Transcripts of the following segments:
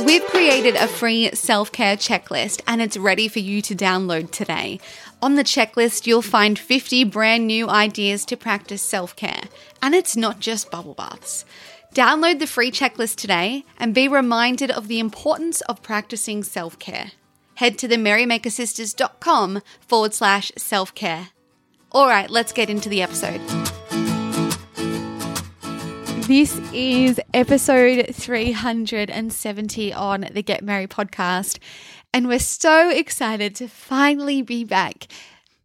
We've created a free self care checklist and it's ready for you to download today. On the checklist, you'll find 50 brand new ideas to practice self care. And it's not just bubble baths. Download the free checklist today and be reminded of the importance of practicing self care. Head to the merrymakersisters.com forward slash self care. All right, let's get into the episode. This is episode 370 on the Get Merry podcast. And we're so excited to finally be back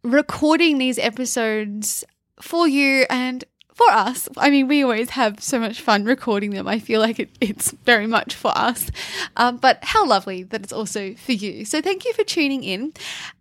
recording these episodes for you and for us. I mean, we always have so much fun recording them. I feel like it, it's very much for us. Um, but how lovely that it's also for you. So thank you for tuning in.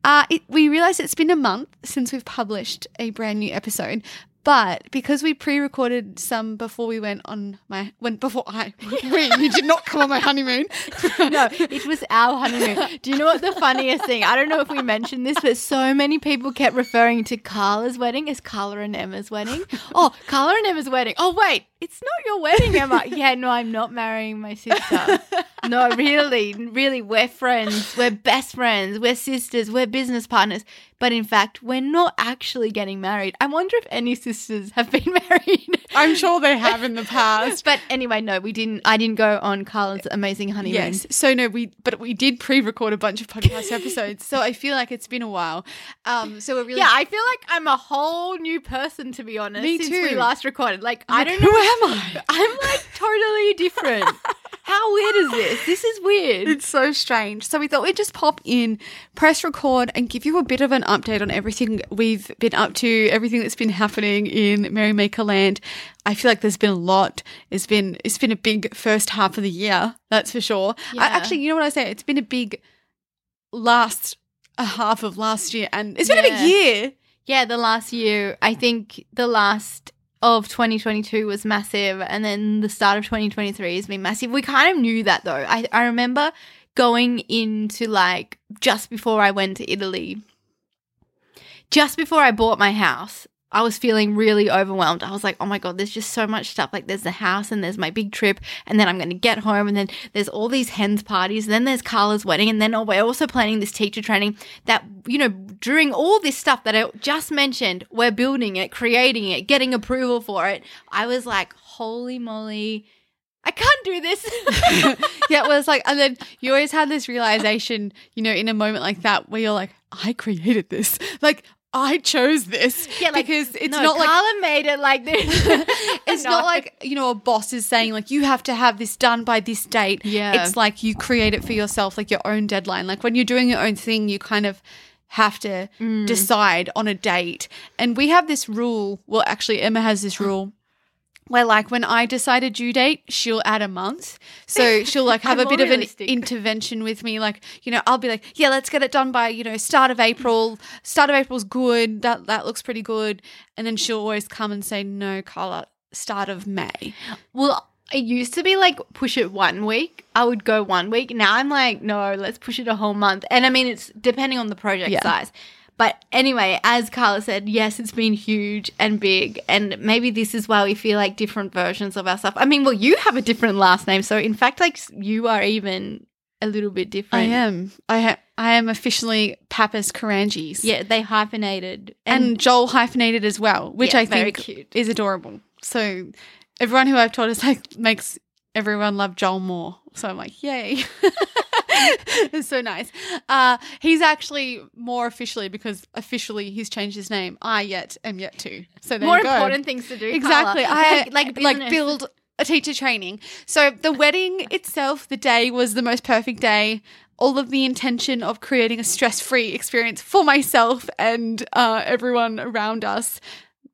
Uh, it, we realize it's been a month since we've published a brand new episode, but because we pre-recorded some before we went on my went before I we you did not come on my honeymoon. no, it was our honeymoon. Do you know what the funniest thing? I don't know if we mentioned this, but so many people kept referring to Carla's wedding as Carla and Emma's wedding. Oh, Carla and Emma's wedding. Oh wait, it's not your wedding, Emma. yeah, no, I'm not marrying my sister. No, really, really, we're friends. We're best friends. We're sisters. We're business partners. But in fact, we're not actually getting married. I wonder if any sisters have been married. I'm sure they have in the past. but anyway, no, we didn't. I didn't go on Carla's amazing honeymoon. Yes. So no, we but we did pre-record a bunch of podcast episodes. So I feel like it's been a while. Um. So we're really yeah. I feel like I'm a whole new person to be honest. Me since too. we last recorded. Like I don't know. Am I? I'm like totally different. How weird is this? This is weird. It's so strange. So we thought we'd just pop in, press record, and give you a bit of an update on everything we've been up to, everything that's been happening in Merrymaker Land. I feel like there's been a lot. It's been it's been a big first half of the year, that's for sure. I, actually, you know what I say? It's been a big last a half of last year, and it's been a big year. Yeah, the last year, I think the last of 2022 was massive, and then the start of 2023 has been massive. We kind of knew that though. I, I remember going into like just before I went to Italy, just before I bought my house. I was feeling really overwhelmed. I was like, oh my God, there's just so much stuff. Like, there's the house, and there's my big trip, and then I'm going to get home, and then there's all these hens parties, and then there's Carla's wedding, and then oh, we're also planning this teacher training that, you know, during all this stuff that I just mentioned, we're building it, creating it, getting approval for it. I was like, holy moly, I can't do this. yeah, well, it's like, and then you always have this realization, you know, in a moment like that where you're like, I created this. Like, I chose this. yeah, like, because it's no, not like Carla made it like this. it's No. not like you know a boss is saying like you have to have this done by this date. Yeah. it's like you create it for yourself, like your own deadline. Like when you're doing your own thing, you kind of have to Mm. decide on a date. And we have this rule. Well, actually, Emma has this rule. Where like when I decide a due date, she'll add a month. So she'll like have a bit of an realistic. intervention with me. Like, you know, I'll be like, yeah, let's get it done by, you know, start of April. Start of April's good. That that looks pretty good. And then she'll always come and say, no, Carla, start of May. Well, it used to be like push it one week. I would go one week. Now I'm like, no, let's push it a whole month. And I mean, it's depending on the project Yeah. size. But anyway, as Carla said, yes, it's been huge and big. And maybe this is why we feel like different versions of ourselves. I mean, well, you have a different last name. So in fact, like you are even a little bit different. I am. I ha- I am officially Pappas Karangis. Yeah, they hyphenated. And, Joel hyphenated as well, which Yeah, I think is adorable. So everyone who I've taught is like makes everyone loved Joel more. So I'm like, yay. it's so nice. Uh, he's actually more officially because officially he's changed his name. I yet am yet to. So there more important things to do. Exactly. Carla. I like, like build a teacher training. So the wedding itself, the day was the most perfect day. All of the intention of creating a stress-free experience for myself and uh, everyone around us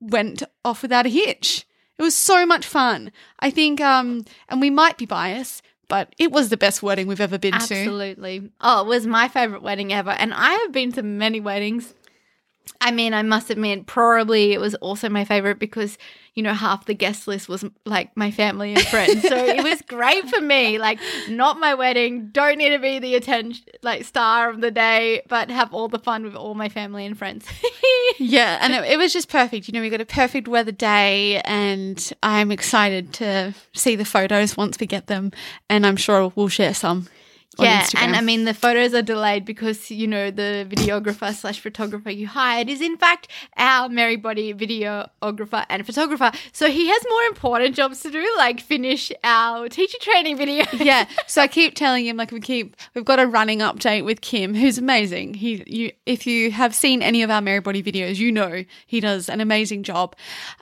went off without a hitch. It was so much fun. I think, um, and we might be biased, but it was the best wedding we've ever been to. Absolutely. Oh, it was my favorite wedding ever. And I have been to many weddings. I mean, I must admit, probably it was also my favorite because, you know, half the guest list was like my family and friends. So it was great for me. Like, not my wedding, don't need to be the attention, like, star of the day, but have all the fun with all my family and friends. yeah, and it, it was just perfect. You know, we got a perfect weather day, and I'm excited to see the photos once we get them, and I'm sure we'll share some. Yeah, Instagram. and I mean the photos are delayed because you know the videographer slash photographer you hired is in fact our Merry Body videographer and photographer. So he has more important jobs to do, like finish our teacher training video. yeah. So I keep telling him like we keep we've got a running update with Kim, who's amazing. He you if you have seen any of our Merry Body videos, you know he does an amazing job.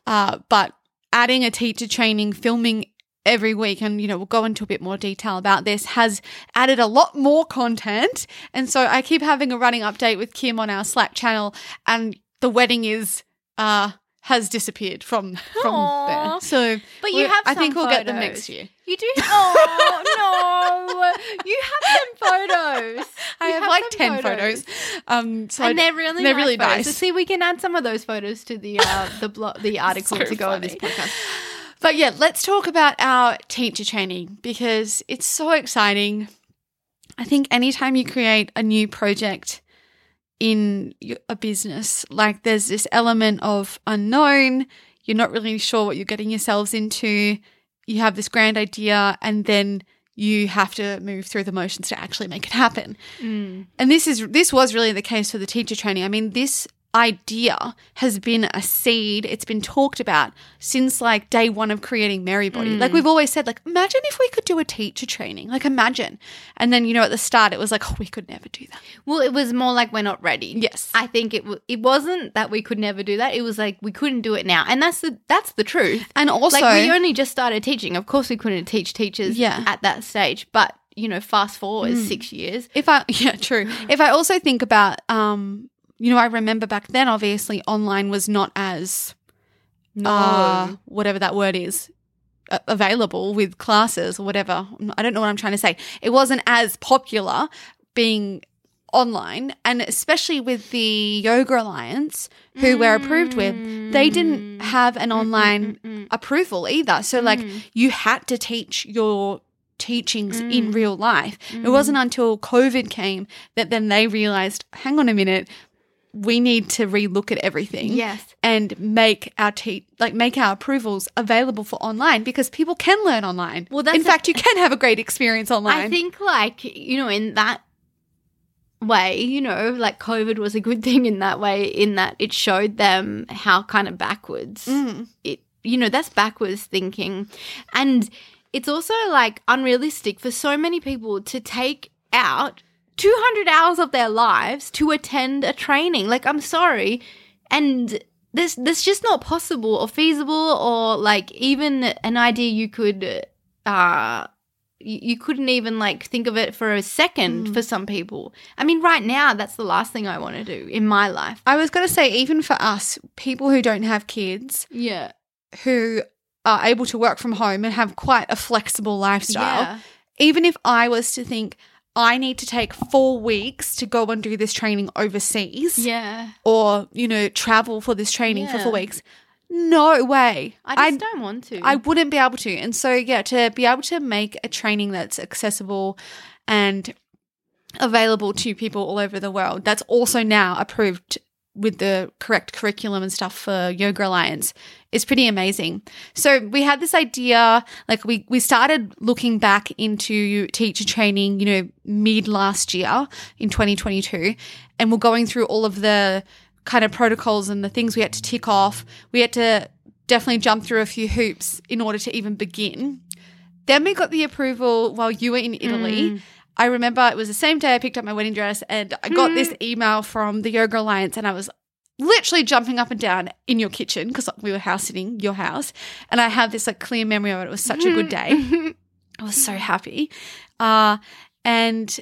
Uh, but adding a teacher training, filming every week, and you know we'll go into a bit more detail about this, has added a lot more content. And so I keep having a running update with Kim on our Slack channel, and the wedding is uh has disappeared from from Aw. there. So But you have I think we'll get them next year. You do? Oh no! You have some photos. I You have, like ten photos. Um, so and I- they're really they're nice really photos. nice. So see, we can add some of those photos to the uh, the blog, the article So to go on this podcast. But yeah, let's talk about our teacher training because it's so exciting. I think anytime you create a new project in a business, like there's this element of unknown, you're not really sure what you're getting yourselves into. You have this grand idea and then you have to move through the motions to actually make it happen. Mm. And this is this was really the case for the teacher training. I mean, this idea has been a seed. It's been talked about since like day one of creating Merrybody. Like we've always said, like imagine if we could do a teacher training. Like imagine. And then you know at the start it was like, oh, we could never do that. Well, it was more like we're not ready. Yes. I think it w- it wasn't that we could never do that. It was like we couldn't do it now, and that's the that's the truth. And also, like we only just started teaching. Of course, we couldn't teach teachers Yeah. at that stage. But you know, fast forward six years. if I yeah, true. If I also think about um you know, I remember back then obviously online was not as uh, whatever that word is a- available with classes or whatever. I don't know what I'm trying to say. It wasn't as popular being online and especially with the Yoga Alliance who we're approved with, they didn't mm. have an online approval either. So like mm. you had to teach your teachings in mm. real life. It wasn't until COVID came that then they realized, hang on a minute, we need to relook at everything Yes. and make our te- like make our approvals available for online because people can learn online. Well, that's in the- fact, you can have a great experience online. I think like you know in that way, you know, like COVID was a good thing in that way, in that it showed them how kind of backwards Mm. it. You know, that's backwards thinking, and it's also like unrealistic for so many people to take out 200 hours of their lives to attend a training. Like, I'm sorry. And this this just not possible or feasible or like even an idea you could uh you, you couldn't even like think of it for a second Mm. for some people. I mean, right now that's the last thing I want to do in my life. I was going to say, even for us, people who don't have kids, Yeah. who are able to work from home and have quite a flexible lifestyle, Yeah. even if I was to think, I need to take four weeks to go and do this training overseas Yeah. or, you know, travel for this training for four weeks. No way. I just don't want to. I wouldn't be able to. And so, yeah, to be able to make a training that's accessible and available to people all over the world, that's also now approved with the correct curriculum and stuff for Yoga Alliance is pretty amazing. So we had this idea, like we we started looking back into teacher training, you know, mid last year in 2022, and we're going through all of the kind of protocols and the things we had to tick off. We had to definitely jump through a few hoops in order to even begin. Then we got the approval while you were in Italy. Mm. I remember it was the same day I picked up my wedding dress and I got this email from the Yoga Alliance and I was literally jumping up and down in your kitchen because we were house sitting your house and I have this like clear memory of it. It was such a good day. I was so happy. Uh, and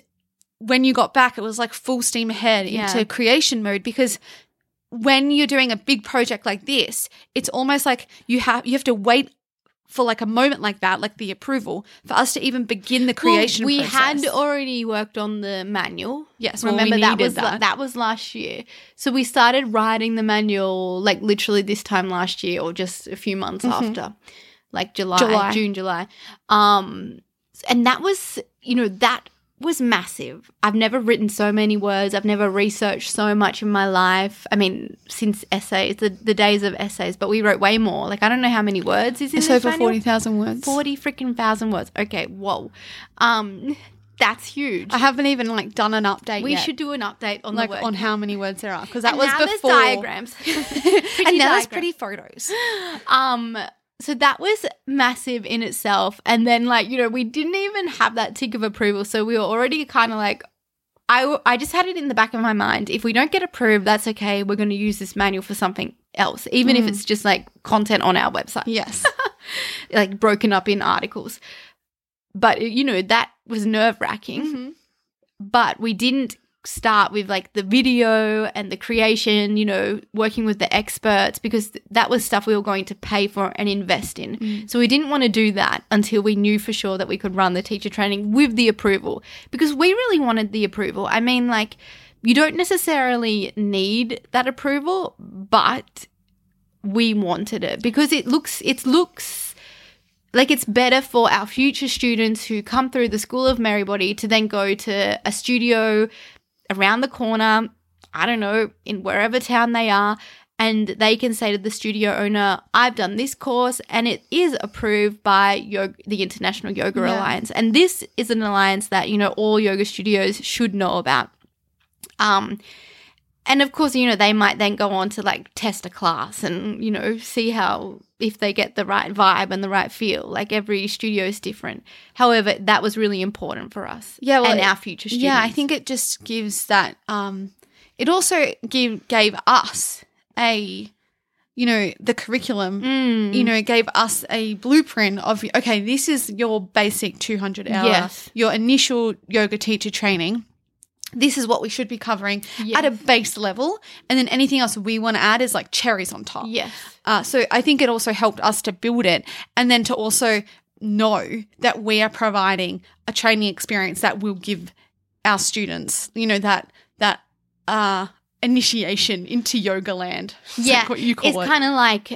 when you got back, it was like full steam ahead Yeah. into creation mode because when you're doing a big project like this, it's almost like you have you have to wait for like a moment like that, like the approval, for us to even begin the creation. Well, we process. had already worked on the manual. Yes, well, remember that was that. that was last year. So we started writing the manual like literally this time last year, or just a few months after, like July, Mm-hmm. July. June, July. Um, and that was you know that was massive. I've never written so many words. I've never researched so much in my life. I mean, since essays, the, the days of essays, but we wrote way more. Like I don't know how many words is in it's this over manual. forty thousand words. 40 freaking thousand words. Okay, whoa. Um, that's huge. I haven't even like done an update. we yet, should do an update on like on how many words there are because that And was now before diagrams. and now there's pretty photos. Um, so that was massive in itself. And then, like, you know, we didn't even have that tick of approval. So we were already kind of like, I, w- I just had it in the back of my mind. If we don't get approved, that's okay. We're going to use this manual for something else, even if it's just like content on our website, Yes, like broken up in articles. But, you know, that was nerve wracking. Mm-hmm. but we didn't start with like the video and the creation, you know, working with the experts because that was stuff we were going to pay for and invest in. Mm. So we didn't want to do that until we knew for sure that we could run the teacher training with the approval because we really wanted the approval. I mean, like, you don't necessarily need that approval, but we wanted it because it looks, it looks like it's better for our future students who come through the School of Merrybody to then go to a studio around the corner, I don't know, in wherever town they are, and they can say to the studio owner, I've done this course and it is approved by yoga, the International Yoga Yeah. Alliance. And this is an alliance that, you know, all yoga studios should know about. Um, and of course, you know, they might then go on to like test a class and, you know, see how, if they get the right vibe and the right feel. Like every studio is different. However, that was really important for us. Yeah, well, and our future students. yeah. I think it just gives that. Um, it also give gave us a, you know, the curriculum. Mm. You know, gave us a blueprint of okay, this is your basic two hundred hour, Yes. your initial yoga teacher training. This is what we should be covering at a base level, and then anything else we want to add is like cherries on top. Yes. Uh, so I think it also helped us to build it and then to also know that we are providing a training experience that will give our students, you know, that that uh, initiation into yoga land. Yeah. what you call it. it's it. kind of like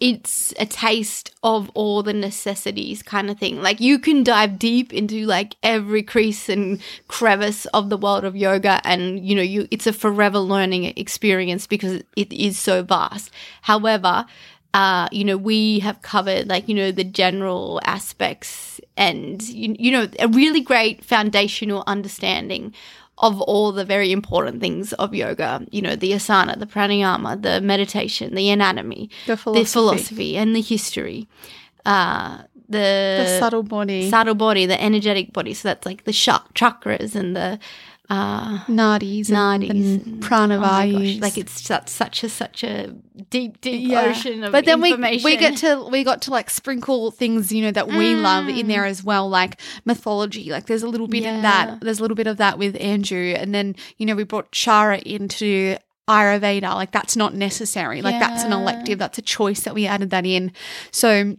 it's a taste of all the necessities kind of thing. Like you can dive deep into like every crease and crevice of the world of yoga and you know you it's a forever learning experience because it is so vast. However, uh, you know, we have covered like, you know, the general aspects and, you, you know, a really great foundational understanding of all the very important things of yoga, you know, the asana, the pranayama, the meditation, the anatomy, the the philosophy, philosophy and the history, uh, the, the subtle body, subtle body, the energetic body. So that's like the chakras and the uh, nadis, nadis, and, and- pranavayus. oh like it's such, such a such a deep, deep Yeah. ocean of but then we information. we get to we got to like sprinkle things you know that we love in there as well like mythology. Like there's a little bit of that there's a little bit of that with Andrew. And then you know we brought Shara into Ayurveda. Like that's not necessary. Like that's an elective. That's a choice that we added that in. So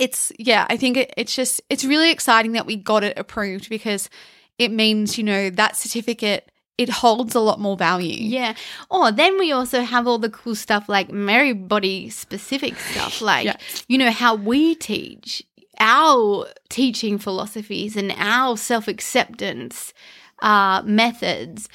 it's yeah I think it, it's just it's really exciting that we got it approved because it means you know that certificate it holds a lot more value Yeah. Oh, then we also have all the cool stuff like Merry Body specific stuff, like Yes. you know how we teach our teaching philosophies and our self acceptance uh, methods.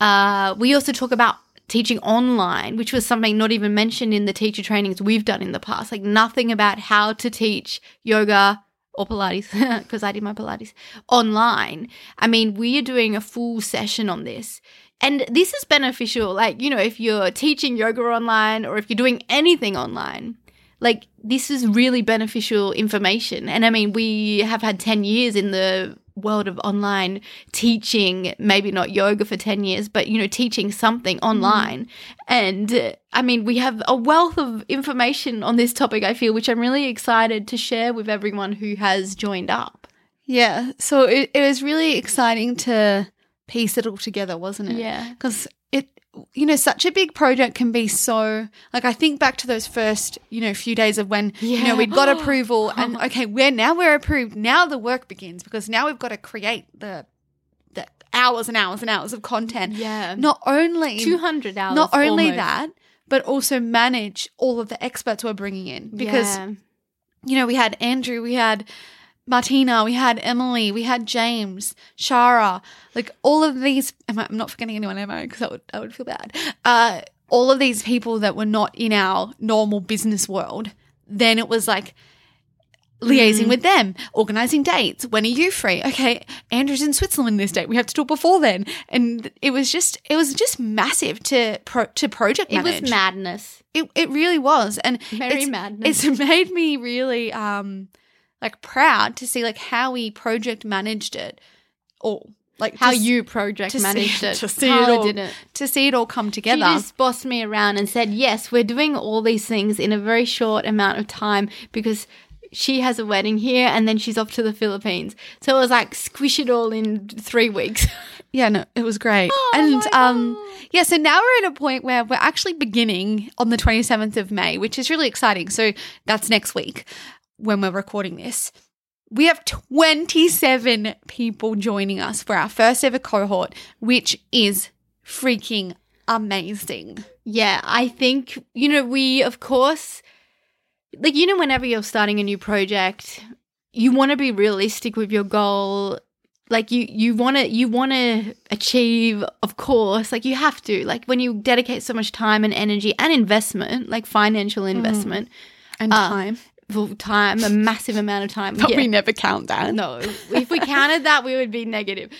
Uh, we also talk about teaching online, which was something not even mentioned in the teacher trainings we've done in the past. Like nothing about how to teach yoga or Pilates, because I did my Pilates online. I mean, we are doing a full session on this. And this is beneficial. Like, you know, if you're teaching yoga online or if you're doing anything online, like this is really beneficial information. And I mean, we have had 10 years in the world of online teaching, maybe not yoga for 10 years, but you know, teaching something online. And uh, I mean, we have a wealth of information on this topic, I feel, which I'm really excited to share with everyone who has joined up. Yeah. So it, it was really exciting to piece it all together, wasn't it? Yeah. Because it you know, such a big project can be so like I think back to those first, you know, few days of when you know we'd got approval uh-huh. and okay, we're now we're approved. Now the work begins because now we've got to create the the hours and hours and hours of content. Yeah. Not only 200 hours. not only almost. that, but also manage all of the experts we're bringing in because Yeah. you know, we had Andrew, we had Martina, we had Emily, we had James, Shara, like all of these. Am I, I'm not forgetting anyone, am I? Because that would, I would feel bad. Uh, all of these people that were not in our normal business world. Then it was like liaising with them, organizing dates. When are you free? Okay, Andrew's in Switzerland this date. We have to do it before then. And it was just, it was just massive to pro, to project manage. It was madness. It, it really was. And Very it's, madness. It's made me really um like proud to see like how we project managed it all. Like How you project to see- managed it. to see it all, didn't. to see it all come together. She just bossed me around and said, "Yes, we're doing all these things in a very short amount of time because she has a wedding here and then she's off to the Philippines." So it was like squish it all in three weeks. yeah, no, it was great. Oh and um yeah, so now we're at a point where we're actually beginning on the 27th of May, which is really exciting. So that's next week when we're recording this. We have 27 people joining us for our first ever cohort, which is freaking amazing. Yeah, I think, you know, we, of course, like, you know, whenever you're starting a new project, you want to be realistic with your goal. Like you, you want to, you want to achieve, of course, like you have to, like when you dedicate so much time and energy and investment, like financial investment, And Uh, time. Time, a massive amount of time. But Yeah. we never count that. No, if we counted that, we would be negative.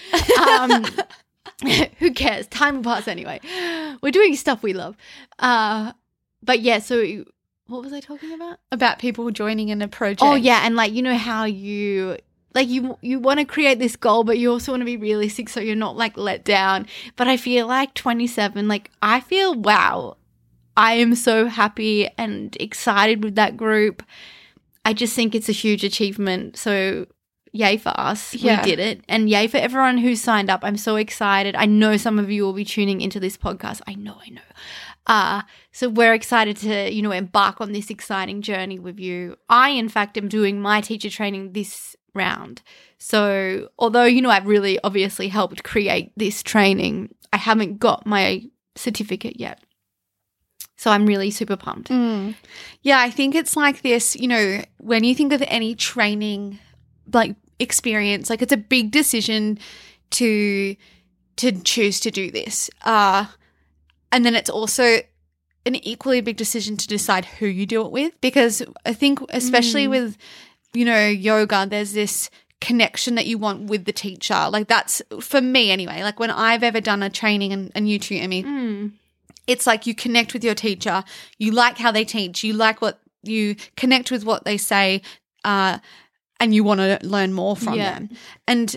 Um, who cares? Time will pass anyway. We're doing stuff we love. Uh, but yeah, so what was I talking about? About people joining in a project. Oh yeah, and like you know how you like you you want to create this goal, but you also want to be realistic, so you're not like let down. But I feel like 27, like I feel wow, I am so happy and excited with that group. I just think it's a huge achievement. So yay for us. Yeah. We did it. And yay for everyone who signed up. I'm so excited. I know some of you will be tuning into this podcast. I know, I know. Uh, so we're excited to, you know, embark on this exciting journey with you. I, in fact, am doing my teacher training this round. So although, you know, I've really obviously helped create this training, I haven't got my certificate yet. So I'm really super pumped. Mm. Yeah, I think it's like this, you know, when you think of any training like experience, like it's a big decision to to choose to do this. Uh and then it's also an equally big decision to decide who you do it with because I think especially Mm. with you know yoga there's this connection that you want with the teacher. Like that's for me anyway. Like when I've ever done a training and, and you tutor me, Mm. It's like you connect with your teacher you like how they teach you like what you connect with what they say uh, and you want to learn more from Yeah. them and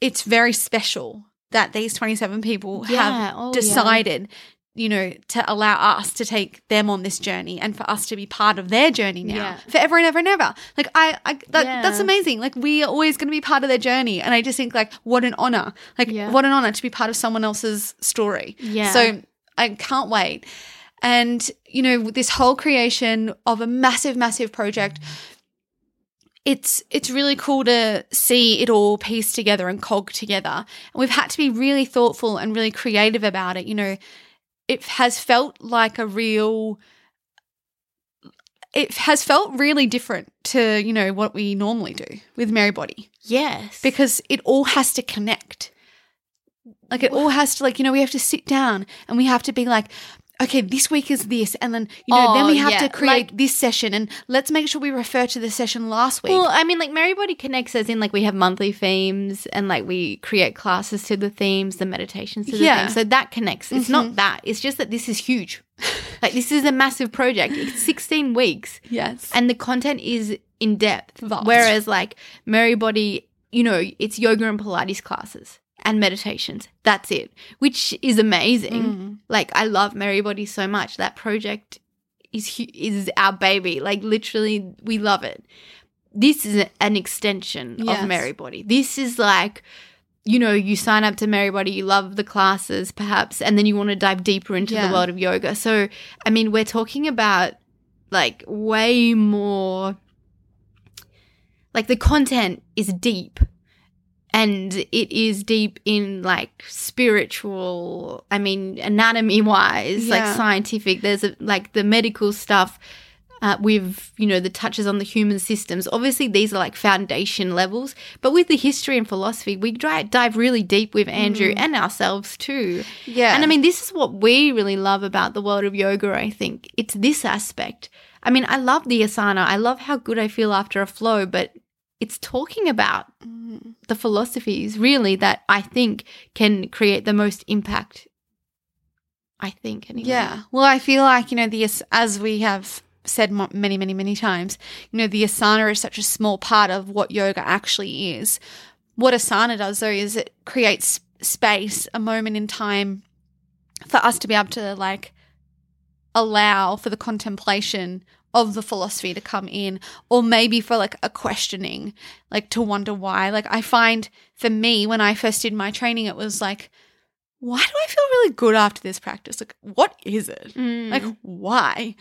it's very special that these 27 people Yeah. have Oh, decided you know to allow us to take them on this journey and for us to be part of their journey now Yeah. forever and ever and ever like i, I that, Yeah. that's amazing like we are always going to be part of their journey and i just think like what an honor like Yeah. what an honor to be part of someone else's story Yeah. so I can't wait. And, you know, this whole creation of a massive, massive project, it's it's really cool to see it all pieced together and cog together. And we've had to be really thoughtful and really creative about it. You know, it has felt like a real it has felt really different to, you know, what we normally do with Merry Body Yes. because it all has to connect. Like it all has to like you know we have to sit down and we have to be like okay this week is this and then you know then Oh, we have yeah, to create like- this session and let's make sure we refer to the session last week. Well, I mean, like Merrybody connects as in like we have monthly themes and like we create classes to the themes, the meditations to the Yeah. themes. So that connects. It's not mm-hmm. that. It's just that this is huge. like this is a massive project. It's 16 weeks yes. and the content is in depth. Vast. Whereas like Merrybody, you know, it's yoga and Pilates classes and meditations. That's it, which is amazing. Mm. Like I love Merrybody so much. That project is is our baby. Like literally, we love it. This is an extension Yes. of Merrybody. This is like you know, you sign up to Merrybody, you love the classes perhaps, and then you want to dive deeper into Yeah. the world of yoga. So, I mean, we're talking about like way more, like the content is deep and it is deep in like spiritual, I mean, anatomy wise, Yeah. like scientific. There's a, like the medical stuff. Uh, with you know the touches on the human systems obviously these are like foundation levels but with the history and philosophy we dive really deep with andrew and ourselves too Yeah. and I mean, this is what we really love about the world of yoga, I think. It's this aspect. I mean, I love the asana. I love how good I feel after a flow, but it's talking about Mm. the philosophies really that I think can create the most impact. I think, anyway. Yeah. Well, I feel like, you know, the as- as we have said many, many, many times, you know, the asana is such a small part of what yoga actually is. What asana does, though, is it creates space, a moment in time for us to be able to, like, allow for the contemplation of the philosophy to come in, or maybe for like a questioning, like to wonder why. Like, I find for me, when I first did my training, it was like, why do I feel really good after this practice? Like, what is it? Mm. Like, why?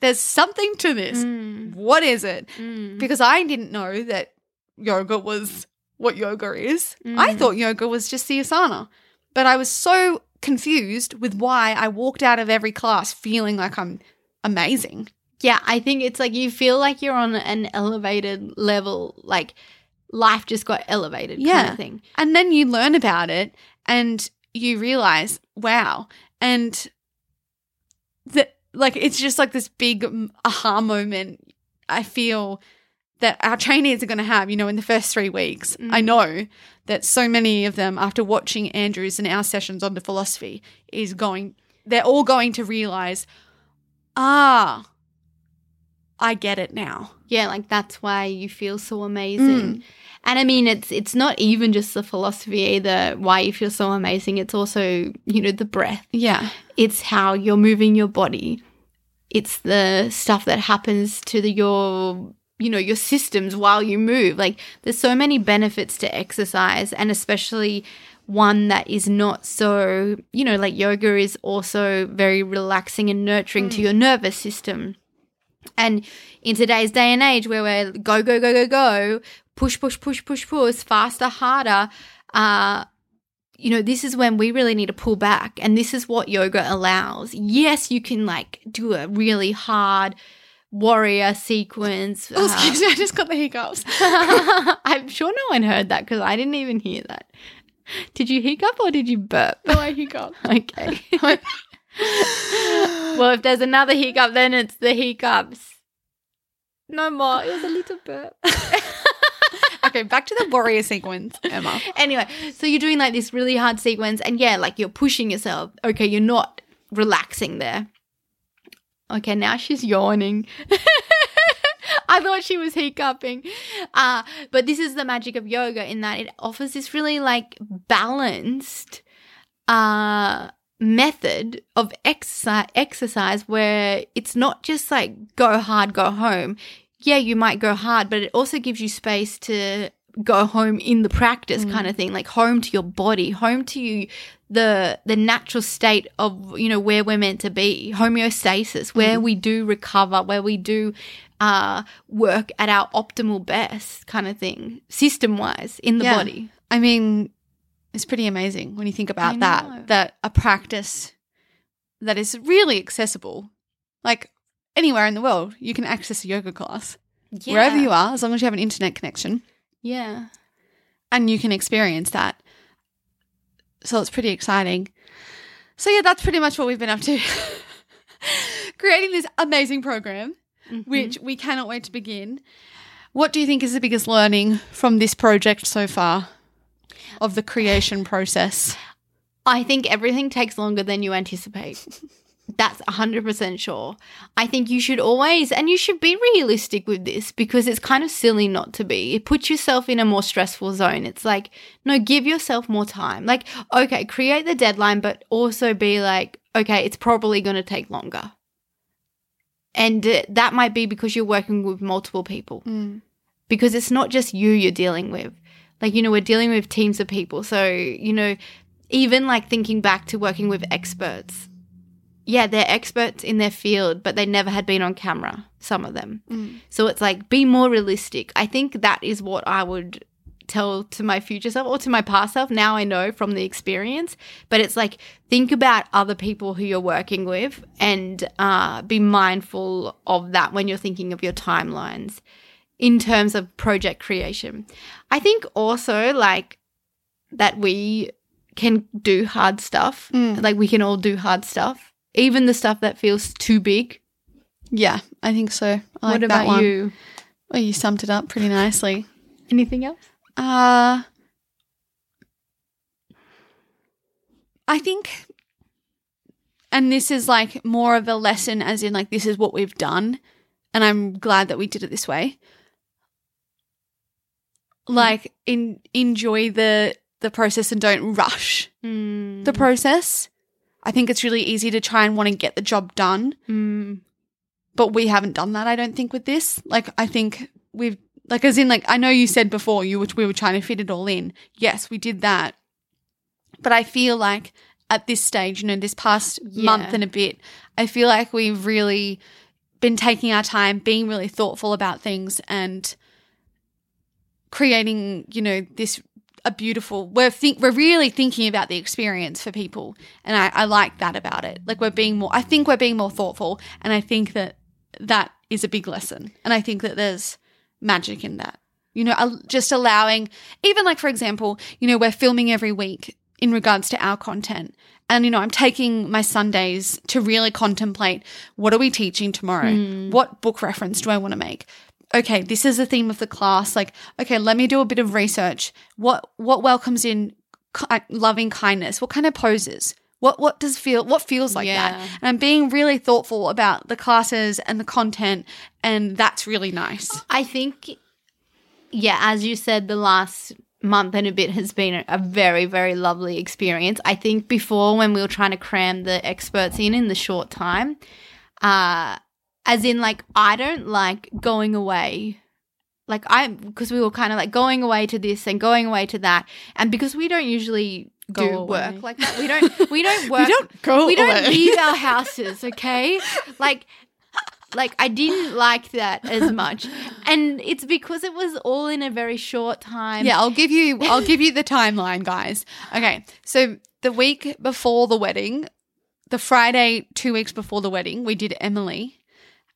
There's something to this. Mm. What is it? Mm. Because I didn't know that yoga was what yoga is. I Mm. thought yoga was just the asana. But I was so confused with why I walked out of every class feeling like I'm amazing. Yeah, I think it's like you feel like you're on an elevated level, like life just got elevated kind of thing. And then you learn about it and you realize, wow. And that, like, it's just like this big aha moment. I feel that our trainees are going to have, you know, in the first three weeks. I Mm. know that so many of them, after watching Andrews and our sessions on the philosophy, is going, they're all going to realize, ah, I get it now. Yeah, like that's why you feel so amazing. Mm. And I mean it's it's not even just the philosophy either why you feel so amazing. It's also, you know, the breath. Yeah. It's how you're moving your body. It's the stuff that happens to the your you know, your systems while you move. Like there's so many benefits to exercise and especially one that is not so, you know, like yoga is also very relaxing and nurturing to mm. your nervous system. And in today's day and age where we're go, go, go, go, go, push, push, push, push, push, faster, harder, uh, you know, this is when we really need to pull back. And this is what yoga allows. Yes, you can like do a really hard warrior sequence. Oh, uh, excuse me, I just got the hiccups. I'm sure no one heard that because I didn't even hear that. Did you hiccup or did you burp? No, I hiccup. Okay. well, if there's another hiccup, then it's the hiccups. No more. It was a little bit. okay, back to the warrior sequence, Emma. anyway, so you're doing like this really hard sequence, and yeah, like you're pushing yourself. Okay, you're not relaxing there. Okay, now she's yawning. I thought she was hiccuping. Uh, but this is the magic of yoga in that it offers this really like balanced uh method of exercise exercise where it's not just like go hard, go home. Yeah, you might go hard, but it also gives you space to go home in the practice kind of thing, like home to your body, home to you the the natural state of you know where we're meant to be, homeostasis, where we do recover, where we do uh work at our optimal best kind of thing, system wise in the Yeah. body. I mean, it's pretty amazing when you think about that. That a practice that is really accessible, like anywhere in the world, you can access a yoga class wherever you are, as long as you have an internet connection, Yeah. and you can experience that. So it's pretty exciting. So yeah, that's pretty much what we've been up to. Creating this amazing program, Mhm. which we cannot wait to begin. What do you think is the biggest learning from this project so far of the creation process? I think everything takes longer than you anticipate. That's 100% sure. I think you should always, and you should be realistic with this because it's kind of silly not to be. It puts yourself in a more stressful zone. It's like, no, give yourself more time. Like, okay, create the deadline, but also be like, okay, it's probably going to take longer. And uh, that might be because you're working with multiple people because it's not just you you're dealing with. Like you know we're dealing with teams of people. So you know even like thinking back to working with experts yeah they're experts in their field but they never had been on camera some of them. So it's like be more realistic. I think that is what i would tell to my future self or to my past self now i know from the experience. But it's like think about other people who you're working with and uh, be mindful of that when you're thinking of your timelines in terms of project creation. I think also like that we can do hard stuff. Mm. Like we can all do hard stuff, even the stuff that feels too big. Yeah, I think so. I what that about you? Well, you summed it up pretty nicely. Anything else? Uh I think and this is like more of a lesson as in like this is what we've done and I'm glad that we did it this way. Like in enjoy the the process and don't rush Mm. the process. I think it's really easy to try and want to get the job done, Mm. but we haven't done that I don't think with this. Like I think we've like as in like I know you said before you we were trying to fit it all in. Yes, we did that. But I feel like at this stage, you know, this past month and a bit, I feel like we've really been taking our time, being really thoughtful about things and creating, you know, this a beautiful we're think we're really thinking about the experience for people. And I, I like that about it. Like we're being more I think we're being more thoughtful and I think that that is a big lesson. And I think that there's magic in that. You know, just allowing, even like, for example, you know, we're filming every week in regards to our content. And, you know, I'm taking my Sundays to really contemplate what are we teaching tomorrow? Mm. What book reference do I want to make? Okay, this is the theme of the class. Like, okay, let me do a bit of research. What what welcomes in loving kindness? What kind of poses? What what does feel what feels like that? And I'm being really thoughtful about the classes and the content, and that's really nice. I think, yeah, as you said, the last month and a bit has been a, a very, very lovely experience. I think before, when we were trying to cram the experts in in the short time, uh, as in, like, I don't like going away. Like, I, because we were kind of like going away to this and going away to that. And because we don't usually Go do away. work like that, we don't, we don't work. we don't go we don't leave our houses, okay? Like like I didn't like that as much. And it's because it was all in a very short time. Yeah, I'll give you I'll give you the timeline, guys. Okay. So the week before the wedding, the Friday 2 weeks before the wedding, we did Emily.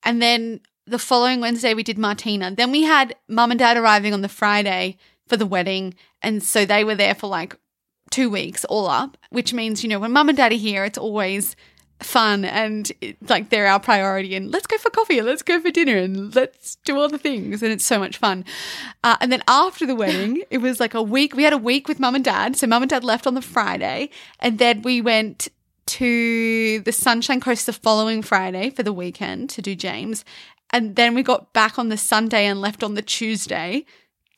And then the following Wednesday we did Martina. Then we had mum and dad arriving on the Friday for the wedding, and so they were there for like 2 weeks all up, which means, you know, when mum and dad are here, it's always fun and it, like they're our priority. And let's go for coffee and let's go for dinner and let's do all the things. And it's so much fun. Uh, and then after the wedding it was like a week we had a week with mum and dad. So mum and dad left on the friday. And then we went to the sunshine coast the following friday for the weekend to do james and then we got back on the sunday and left on the tuesday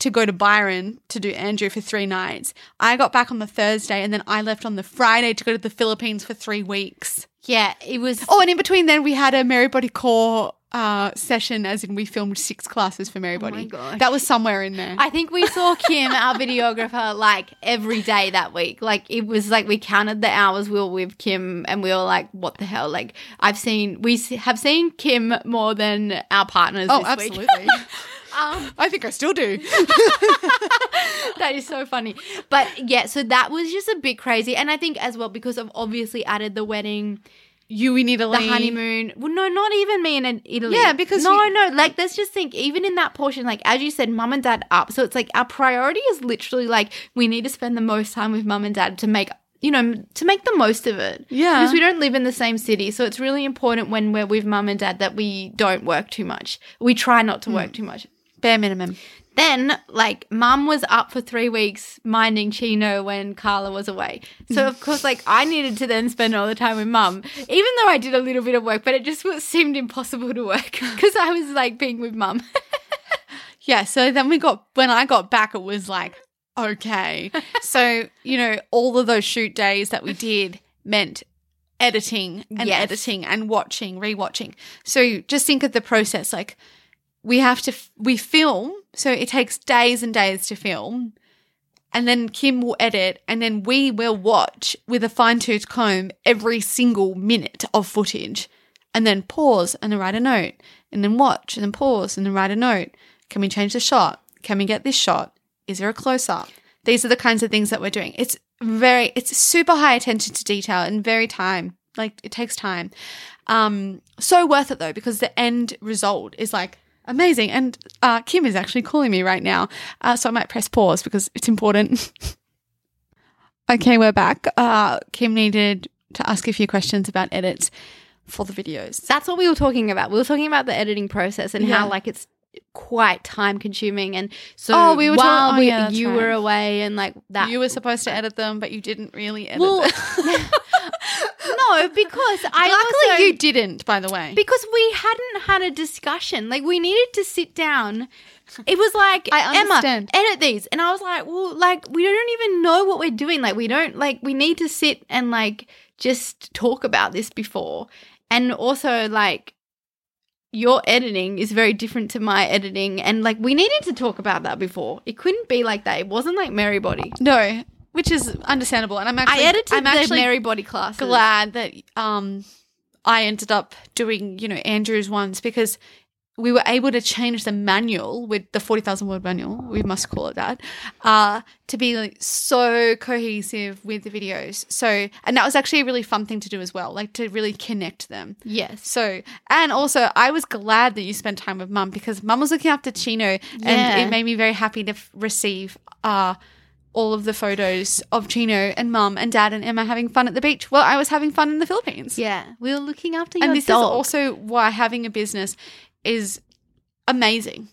to go to Byron to do Andrew for three nights. I got back on the Thursday and then I left on the Friday to go to the Philippines for three weeks. Yeah, it was Oh, and in between then we had a Merry Body Core uh, session, as in we filmed six classes for Mary Oh that was somewhere in there. I think we saw Kim, our videographer, like every day that week. Like it was like we counted the hours we were with Kim, and we were like, "What the hell?" Like I've seen, we have seen Kim more than our partners. oh, this week. absolutely. Um, I think I still do. that is so funny. But yeah, so that was just a bit crazy. And I think as well, because I've obviously added the wedding, You in Italy. the honeymoon. Well, no, not even me in Italy. Yeah, because No, you- no. Like, let's just think, even in that portion, like, as you said, mum and dad up. So it's like our priority is literally like, we need to spend the most time with mum and dad to make. You know, to make the most of it. Yeah. Because we don't live in the same city. So it's really important when we're with mum and dad that we don't work too much. We try not to work mm. too much. Bare minimum. Then, like, mum was up for three weeks minding Chino when Carla was away. So, of course, like, I needed to then spend all the time with mum, even though I did a little bit of work, but it just seemed impossible to work because I was, like, being with mum. Yeah, so then we got when I got back it was like okay. so, you know, all of those shoot days that we did meant editing and Yes. editing and watching, rewatching. So, just think of the process like we have to we film, so it takes days and days to film. and then Kim will edit, and then we will watch with a fine tooth comb every single minute of footage, and then pause and then write a note, and then watch and then pause and then write a note. Can we change the shot? Can we get this shot? Is there a close up? These are the kinds of things that we're doing. It's very, it's super high attention to detail and very time. Like it takes time. Um, so worth it though, because the end result is like amazing. And uh, Kim is actually calling me right now. Uh, so I might press pause because it's important. okay, we're back. Uh, Kim needed to ask a few questions about edits for the videos. That's what we were talking about. We were talking about the editing process and Yeah. how like it's quite time consuming and so Oh, we were talking- while oh, we- yeah, you right. were away and like that You were supposed to edit them, but you didn't really edit well them. no because I Luckily, also you didn't, by the way. because we hadn't had a discussion. Like we needed to sit down. It was like I understand. Emma, edit these, and I was like, well, like we don't even know what we're doing. Like we don't like we need to sit and like just talk about this before, and also like your editing is very different to my editing, and like we needed to talk about that before. It couldn't be like that. It wasn't like Merry Body. no, which is understandable. And I'm actually, I edited I'm the actually Merry Body class. glad that um, I ended up doing, you know, Andrew's ones because we were able to change the manual with the 40,000 word manual, we must call it that, uh, to be like so cohesive with the videos. So, and that was actually a really fun thing to do as well, like to really connect them. Yes. So, and also, I was glad that you spent time with mum because mum was looking after Chino, and it made me very happy to f- receive uh, all of the photos of Chino and mum and dad and Emma having fun at the beach Well, I was having fun in the Philippines. Yeah, we were looking after your and this dog. is also why having a business is amazing.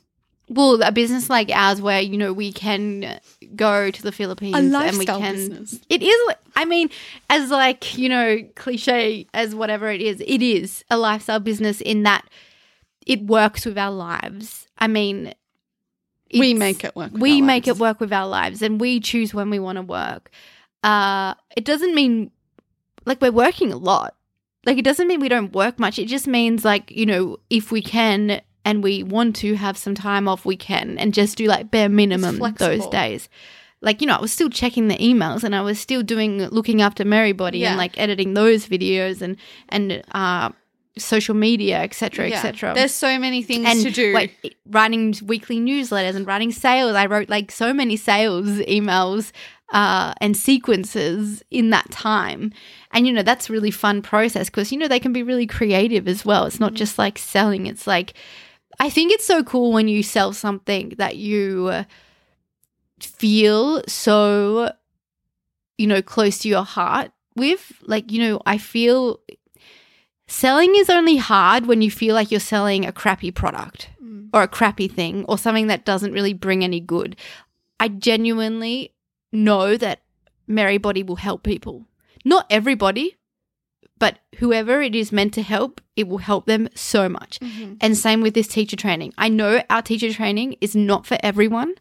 well a business like ours where you know we can go to the philippines and we lifestyle can business. it is i mean as like you know cliche as whatever it is it is a lifestyle business in that it works with our lives i mean We make it work. we make lives. it work with our lives and we choose when we want to work uh it doesn't mean like we're working a lot like it doesn't mean we don't work much it just means like you know if we can and we want to have some time off we can and just do like bare minimum those days like you know i was still checking the emails and i was still doing looking after Merry Body Yeah. and like editing those videos and and uh social media etc Yeah. etc There's so many things and to do. like writing weekly newsletters and writing sales. I wrote like so many sales emails uh, and sequences in that time. And you know that's a really fun process because you know they can be really creative as well. It's not just like selling. It's like I think it's so cool when you sell something that you feel so you know close to your heart with. Like you know I feel selling is only hard when you feel like you're selling a crappy product Mm. or a crappy thing or something that doesn't really bring any good. I genuinely know that Merry Body will help people. Not everybody, but whoever it is meant to help, it will help them so much. Mhm. And same with this teacher training. I know our teacher training is not for everyone,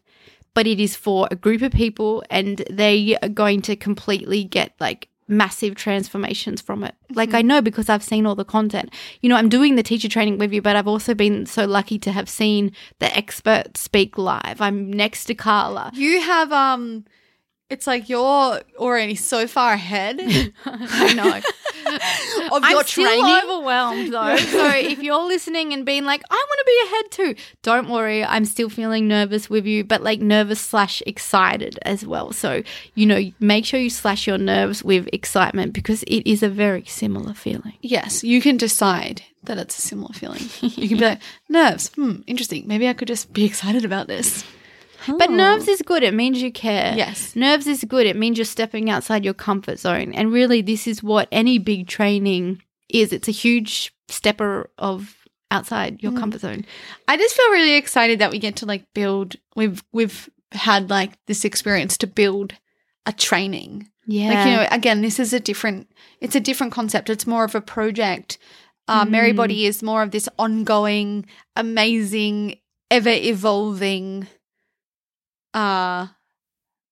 but it is for a group of people and they are going to completely get like massive transformations from it. Like I know because I've seen all the content. You know, I'm doing the teacher training with you, but I've also been so lucky to have seen the expert speak live. I'm next to Carla. You have um it's like you're already so far ahead I know. of I'm your still overwhelmed though. so if you're listening and being like, I want to be ahead too, don't worry. I'm still feeling nervous with you, but like nervous slash excited as well. So you know, make sure you slash your nerves with excitement because it is a very similar feeling. Yes, you can decide that it's a similar feeling. You can be like, nerves, hmm, interesting. Maybe I could just be excited about this. But Oh. nerves is good. It means you care. Yes. Nerves is good. It means you're stepping outside your comfort zone. And really, this is what any big training is. It's a huge stepper of outside your Mm. comfort zone. I just feel really excited that we get to like build we've we've had like this experience to build a training. Yeah. Like, you know, again, this is a different it's a different concept. It's more of a project. Uh, Mm. Body is more of this ongoing, amazing, ever evolving uh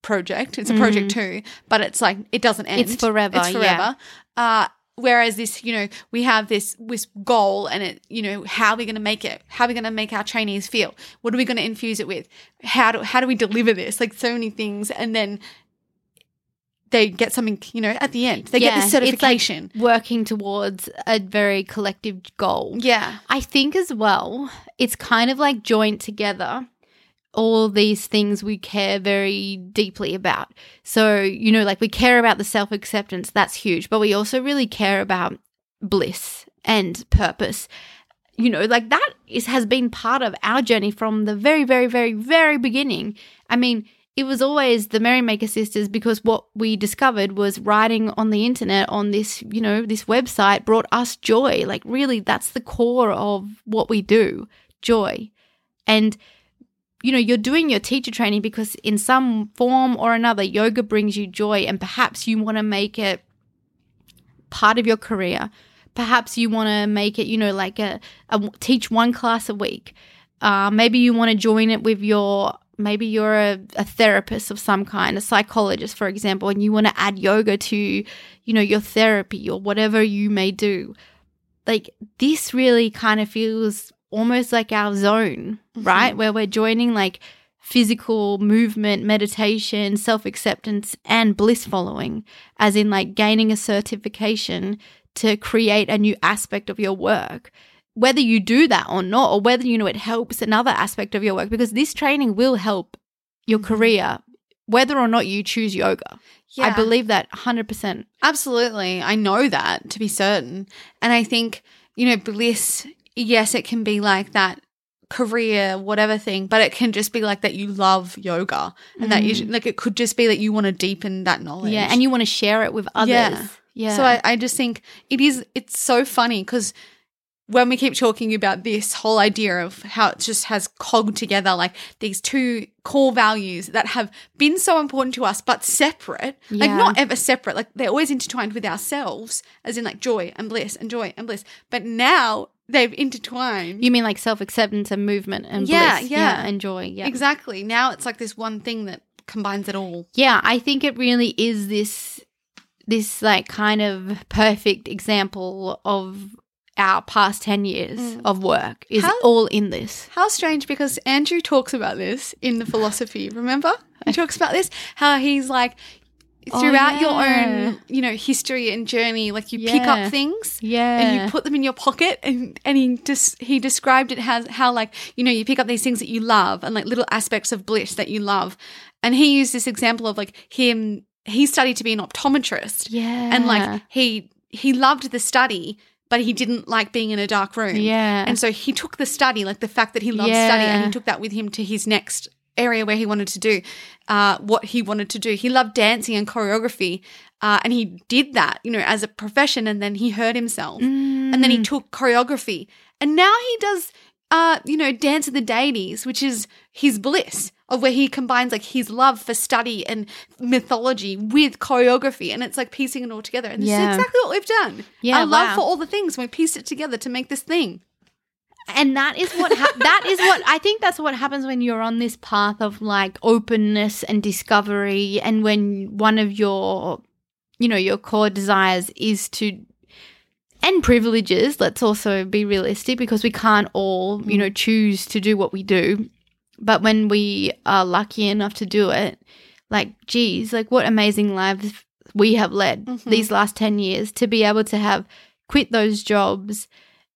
project. It's a project too, but it's like it doesn't end. It's forever, It's yeah. forever. Uh whereas this, you know, we have this this goal and it, you know, how are we going to make it? How are we going to make our trainees feel? What are we going to infuse it with? How do how do we deliver this? Like so many things, and then they get something, you know, at the end. They get this it's like certification. working towards a very collective goal. yeah. I think as well, it's kind of like joint together all these things we care very deeply about. So, you know, like we care about the self acceptance, that's huge, but we also really care about bliss and purpose. You know, like that is has been part of our journey from the very, very, very, very beginning. I mean, it was always the Merrymaker sisters because what we discovered was writing on the internet on this, you know, this website brought us joy. Like, really, that's the core of what we do joy. And, you know, you're doing your teacher training because in some form or another, yoga brings you joy, and perhaps you want to make it part of your career. Perhaps you want to make it, you know, like a, a teach one class a week. Uh, maybe you want to join it with your maybe you're a, a therapist of some kind, a psychologist, for example, and you want to add yoga to, you know, your therapy or whatever you may do. Like this really kind of feels almost like our zone, mm-hmm. right? Where we're joining like physical movement, meditation, self acceptance, and bliss following, as in like gaining a certification to create a new aspect of your work whether you do that or not, or whether you know it helps another aspect of your work, because this training will help your mm-hmm. career, whether or not you choose yoga. Yeah. I believe that 100%. Absolutely. I know that to be certain. And I think, you know, bliss, yes, it can be like that career, whatever thing, but it can just be like that you love yoga and that you, mm. like, it could just be that you want to deepen that knowledge. Yeah. And you want to share it with others. Yeah. Yeah. So I, I just think it is, it's so funny because when we keep talking about this whole idea of how it just has cogged together like these two core values that have been so important to us but separate like not ever separate like they're always intertwined with ourselves as in like joy and bliss and joy and bliss but now they've intertwined you mean like self acceptance and movement and Yeah, bliss. yeah. and joy. Yeah. exactly now it's like this one thing that combines it all Yeah, I think it really is this this like kind of perfect example of our past 10 years mm. of work is How- all in this. How strange because Andrew talks about this in the philosophy, remember? He talks about this, how he's like Oh, throughout your own, you know, history and journey, like you pick up things Yeah. and you put them in your pocket and and he just he described it as how like, you know, you pick up these things that you love and like little aspects of bliss that you love. And he used this example of like him he studied to be an optometrist yeah. and like he he loved the study but he didn't like being in a dark room Yeah. and so he took the study like the fact that he loved study and he took that with him to his next area where he wanted to do uh, what he wanted to do. He loved dancing and choreography uh, and he did that you know as a profession and then he hurt himself. And Mm. then he took choreography. And now he does uh, you know dance of the deities which is his bliss of where he combines like his love for study and mythology with choreography and it's like piecing it all together. And this Yeah. is exactly what we've done. Yeah, our love for all the things we pieced it together to make this thing and that is what hap that is what I think that's what happens when you're on this path of like openness and discovery and when one of your you know your core desires is to and privileges let's also be realistic because we can't all you know mm. choose to do what we do. But when we are lucky enough to do it like geez like what amazing lives we have led mm-hmm. these last 10 years to be able to have quit those jobs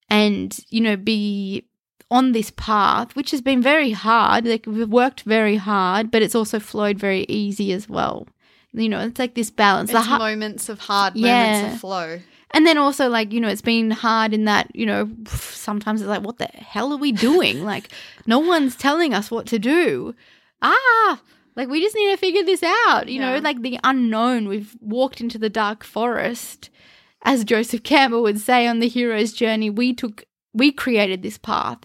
and you know be on this path which has been very hard like we've worked very hard but it's also flowed very easy as well. You know it's like this balance. The It's ha- moments of hard Yeah. moments of flow. and then also like you know it's been hard in that you know sometimes it's like what the hell are we doing? Like no one's telling us what to do. Ah like we just need to figure this out you know? Like the unknown. We've walked into the dark forest as joseph campbell would say on the hero's journey we took we created this path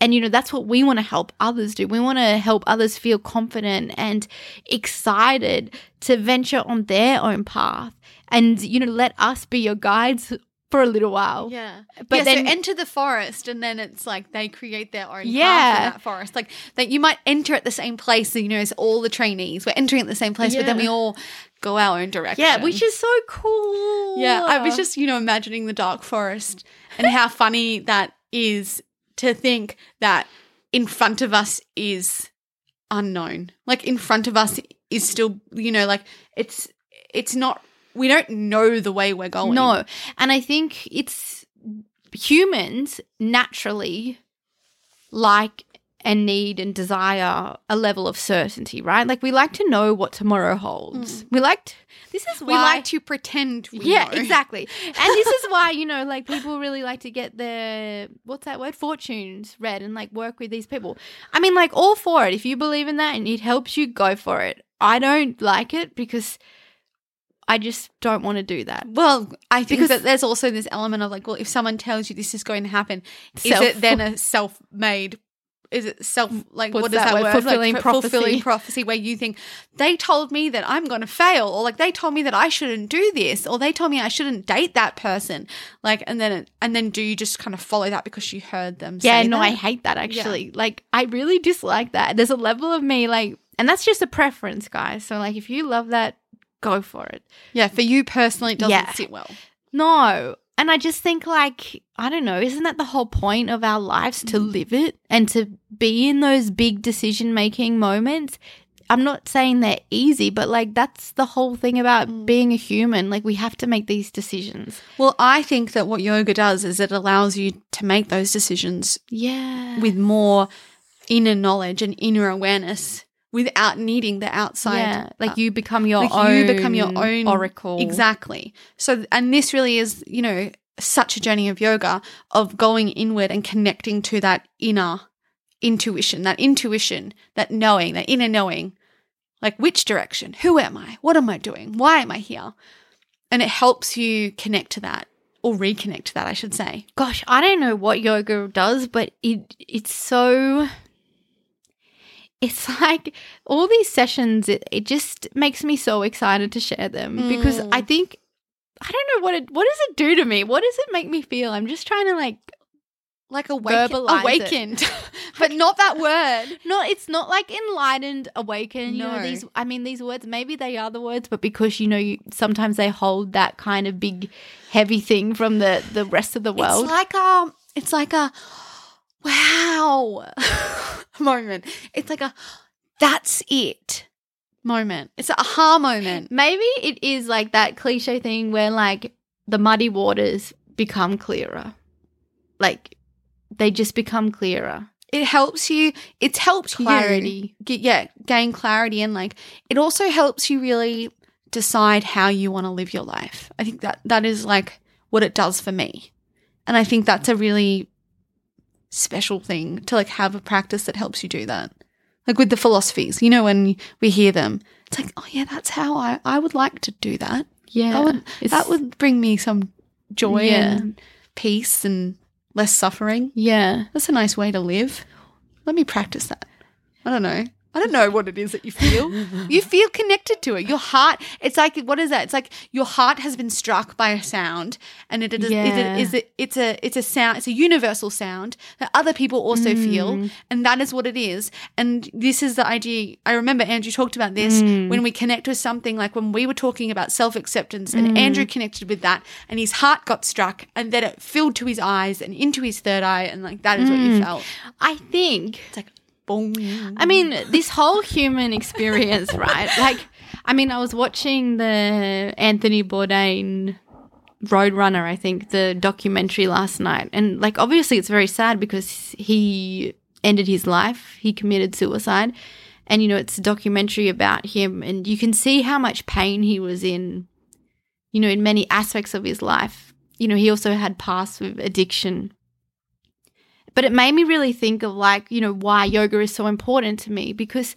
and you know that's what we want to help others do we want to help others feel confident and excited to venture on their own path and you know let us be your guides for a little while. Yeah. But yeah, then- so enter the forest and then it's like they create their own Yeah. path in that forest. Like that you might enter at the same place, you know, as all the trainees. We're entering at the same place, but then we all go our own direction. Yeah, which is so cool. Yeah, I was just, you know, imagining the dark forest and how funny that is to think that in front of us is unknown. Like in front of us is still, you know, like it's it's not we don't know the way we're going. No. And I think it's humans naturally like and need and desire a level of certainty, right? Like we like to know what tomorrow holds. Mm. We like to, this is why We like to pretend we yeah, know. exactly. And this is why, you know, like people really like to get their what's that word? Fortunes read and like work with these people. I mean, like all for it. If you believe in that and it helps you, go for it. I don't like it because I just don't want to do that. Well, I think Because- that there's also this element of like, well, if someone tells you this is going to happen, Self- is it then a self-made? Is it self mm, like What's what is that that, word? Fulfilling like, prophecy. Fulfilling prophecy, where you think they told me that I'm going to fail, or like they told me that I shouldn't do this, or they told me I shouldn't date that person. Like, and then and then do you just kind of follow that because you heard them? Yeah, no, that? I hate that actually. Like, I really dislike that. There's a level of me, like, and that's just a preference, guys. So, like, if you love that, go for it. yeah, for you personally, it doesn't Yeah. sit well. No. And I just think, like, I don't know, isn't that the whole point of our lives to mm. live it and to be in those big decision making moments? I'm not saying they're easy, but like, that's the whole thing about mm. being a human. Like, we have to make these decisions. Well, I think that what yoga does is it allows you to make those decisions Yeah. with more inner knowledge and inner awareness without needing the outside. yeah. Like, you become your like own you become your own oracle. Exactly. So, and this really is, you know, such a journey of yoga of going inward and connecting to that inner intuition, that intuition, that knowing, that inner knowing. Like, which direction? Who am I? What am I doing? Why am I here? And it helps you connect to that or reconnect to that, I should say. gosh, I don't know what yoga does, but it it's so it's like all these sessions it, it just makes me so excited to share them because Mm. I think I don't know what it what does it do to me? What does it make me feel? I'm just trying to like Like awaken- awakened, but not that word. no, it's not like enlightened, awakened. You know No. these. I mean, these words. Maybe they are the words, but because you know, you sometimes they hold that kind of big, heavy thing from the the rest of the world. It's like a, it's like a, wow moment. It's like a, that's it moment. It's a aha moment. Maybe it is like that cliche thing where like the muddy waters become clearer. Like they just become clearer. It helps you. It's helped Clarity. you get, yeah, gain clarity and like it also helps you really decide how you want to live your life. I think that that is like what it does for me, and I think that's a really special thing to like have a practice that helps you do that. Like with the philosophies, you know, when we hear them, it's like, oh yeah, that's how I I would like to do that. Yeah. That would that would bring me some joy Yeah. and peace and less suffering. Yeah. That's a nice way to live. Let me practice that. I don't know. I don't know what it is that you feel. you feel connected to it. Your heart, it's like, what is that? It's like your heart has been struck by a sound and it is, Yeah. it is, it, it's a, it's a sound, it's a universal sound that other people also Mm. feel. And that is what it is. And this is the idea. I remember Andrew talked about this Mm. when we connect with something like when we were talking about self acceptance Mm. and Andrew connected with that and his heart got struck and then it filled to his eyes and into his third eye. And like, that is what Mm. you felt. I think It's like, boom. I mean, this whole human experience, right? Like, I mean, I was watching the Anthony Bourdain Roadrunner, I think, the documentary last night. And, like, obviously it's very sad because he ended his life, he committed suicide. And, you know, it's a documentary about him, and you can see how much pain he was in, you know, in many aspects of his life. You know, he also had past with addiction but it made me really think of like you know why yoga is so important to me because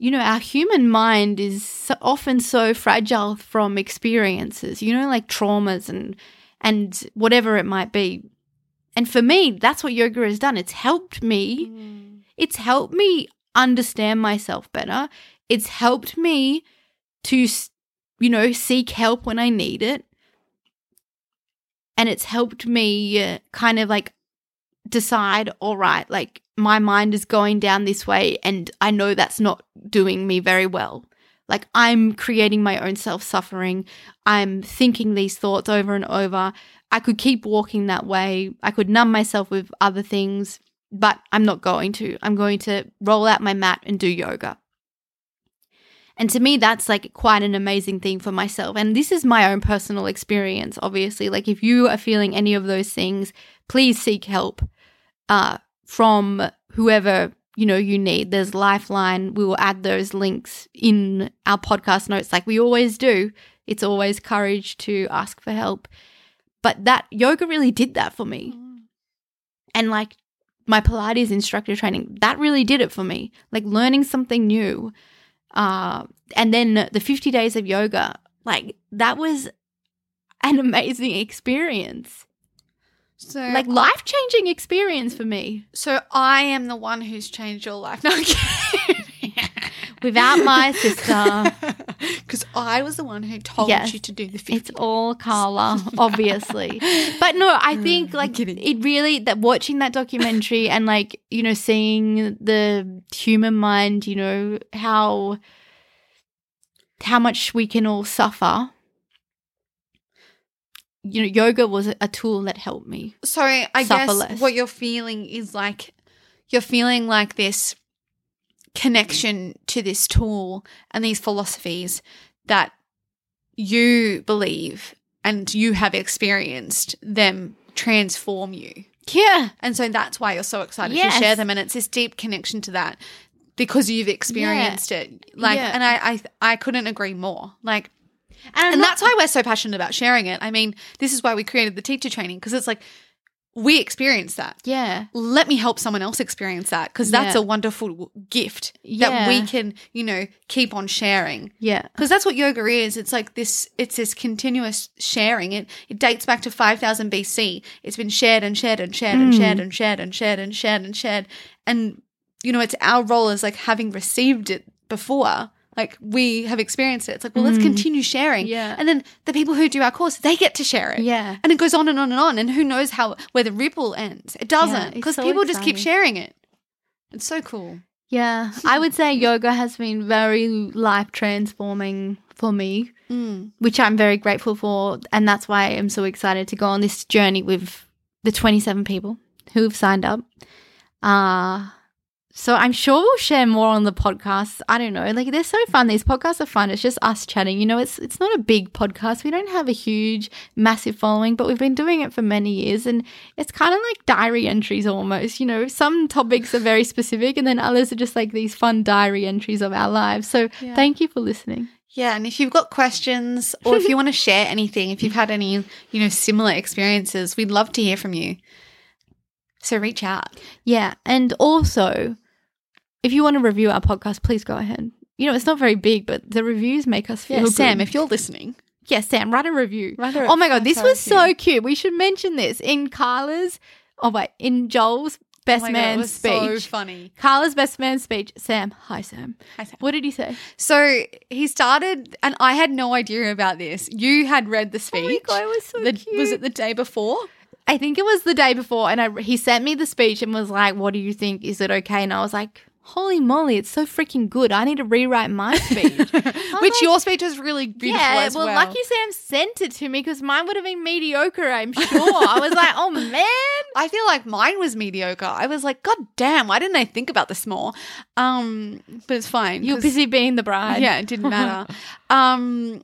you know our human mind is so, often so fragile from experiences you know like traumas and and whatever it might be. And for me that's what yoga has done. It's helped me. It's helped me understand myself better. It's helped me to you know seek help when i need it. And it's helped me uh, kind of like decide all right like my mind is going down this way and i know that's not doing me very well. Like i'm creating my own self-suffering. I'm thinking these thoughts over and over. I could keep walking that way. I could numb myself with other things but i'm not going to. I'm going to roll out my mat and do yoga. And to me, that's like quite an amazing thing for myself. And this is my own personal experience, obviously. Like, if you are feeling any of those things, please seek help uh, from whoever you know you need. There's Lifeline. We will add those links in our podcast notes, like we always do. It's always courage to ask for help. But that yoga really did that for me. And like my Pilates instructor training, that really did it for me. Like learning something new. Uh, and then the 50 days of yoga, like that was an amazing experience. So Like life changing experience for me. so I am the one who's changed your life. No. Without my sister, Because I was the one who told Yes. you to do the 50. it's all Carla, obviously. But no, I think like it really that watching that documentary and like, you know, seeing the human mind, you know, how how much we can all suffer. You know, yoga was a- tool that helped me. So I guess less. what you're feeling is like you're feeling like this connection to this tool and these philosophies that you believe and you have experienced them transform you. Yeah. And so that's why you're so excited Yes. to share them. And it's this deep connection to that because you've experienced it. Like, Yeah. and I, I, I couldn't agree more. Like, And, and not- that's why we're so passionate about sharing it. I mean, this is why we created the teacher training because it's like we experience that. yeah. Let me help someone else experience that because that's Yeah. a wonderful gift that we can, you know, keep on sharing. Yeah. Because that's what yoga is. It's like this. It's this continuous sharing. It it dates back to five thousand BC. It's been shared and shared and shared and Mm. shared and shared and shared and shared and shared. And you know, it's our role as like having received it before. Like we have experienced it. It's like, well, let's Mm. continue sharing. Yeah. And then the people who do our course, they get to share it. Yeah. And it goes on and on and on. And who knows how where the ripple ends? It doesn't because so people just keep sharing it. It's so cool. Yeah. I would say yoga has been very life transforming for me. Mm. which I'm very grateful for. And that's why I'm so excited to go on this journey with the 27 people who have signed up. Uh, so I'm sure we'll share more on the podcast. I don't know. Like they're so fun. These podcasts are fun. It's just us chatting. You know, it's it's not a big podcast. We don't have a huge, massive following, but we've been doing it for many years and it's kind of like diary entries almost. You know, some topics are very specific and then others are just like these fun diary entries of our lives. So Yeah. thank you for listening. Yeah, and if you've got questions or if you want to share anything, if you've had any, you know, similar experiences, we'd love to hear from you. So reach out. Yeah. And also, if you want to review our podcast, please go ahead. You know, it's not very big, but the reviews make us feel Yeah, good. Sam, if you're listening, yeah, Sam, write a review. Write a oh my god, this was so cute. We should mention this in Carla's. Oh wait, in Joel's best Oh God, man speech. so funny. Carla's best man speech. Sam, hi Sam. Hi, Sam. What did he say? So he started, and I had no idea about this. You had read the speech. Oh my god, it was so The- cute. was it the day before? I think it was the day before, and I, he sent me the speech and was like, "What do you think? Is it okay?" And I was like, "Holy moly, it's so freaking good! I need to rewrite my speech." Which your speech is really beautiful yeah, as well, well. lucky Sam sent it to me because mine would have been mediocre. I'm sure. I was like, "Oh man." I feel like mine was mediocre. I was like, God damn, why didn't I think about this more? Um, but it's fine. You're busy being the bride. Yeah, it didn't matter. um,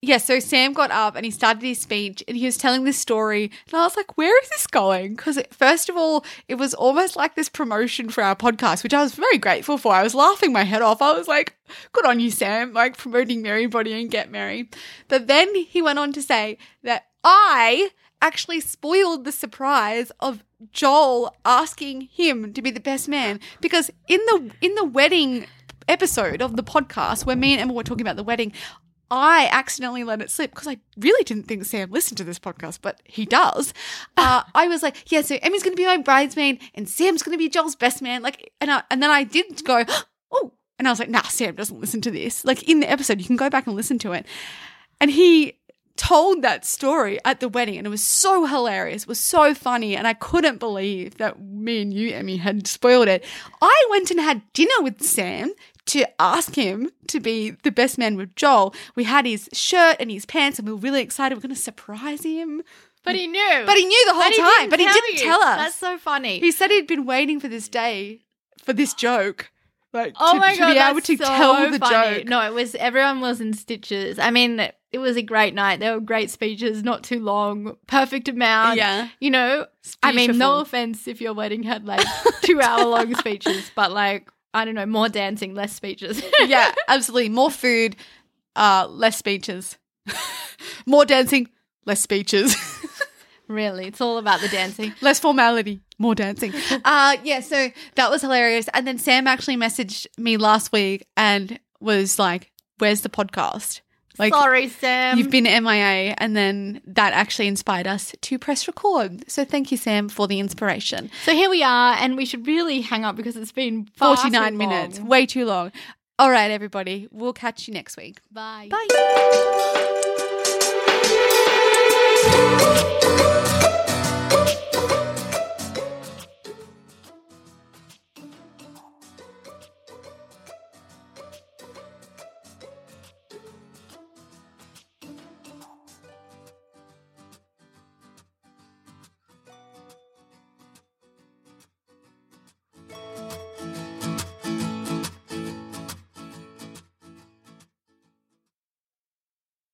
yeah, so Sam got up and he started his speech and he was telling this story. And I was like, where is this going? Because, first of all, it was almost like this promotion for our podcast, which I was very grateful for. I was laughing my head off. I was like, good on you, Sam, like promoting Merrybody and Get Merry. But then he went on to say that I actually spoiled the surprise of Joel asking him to be the best man because in the in the wedding episode of the podcast where me and Emma were talking about the wedding, I accidentally let it slip because I really didn't think Sam listened to this podcast, but he does. Uh, I was like, yeah, so Emmy's going to be my bridesmaid and Sam's going to be Joel's best man. Like, and I, and then I did go, oh, and I was like, nah, Sam doesn't listen to this. Like in the episode, you can go back and listen to it. And he told that story at the wedding and it was so hilarious. It was so funny. And I couldn't believe that me and you, Emmy, had spoiled it. I went and had dinner with Sam to ask him to be the best man with Joel. We had his shirt and his pants and we were really excited. We are going to surprise him. But he knew. But he knew the whole But time. But he didn't you. tell us. That's so funny. He said he'd been waiting for this day for this joke. Like Oh to, my to god, be able to so tell the funny. joke. No, it was everyone was in stitches. I mean, it was a great night. There were great speeches, not too long, perfect amount. Yeah. You know, I mean, no offense if your wedding had like two hour long speeches, but like I don't know, more dancing, less speeches. yeah, absolutely. More food, uh, less speeches. More dancing, less speeches. really, it's all about the dancing. less formality, more dancing. Uh, yeah, so that was hilarious. And then Sam actually messaged me last week and was like, Where's the podcast? Like, Sorry, Sam. You've been MIA. And then that actually inspired us to press record. So thank you, Sam, for the inspiration. So here we are, and we should really hang up because it's been 49 minutes, way too long. All right, everybody. We'll catch you next week. Bye. Bye.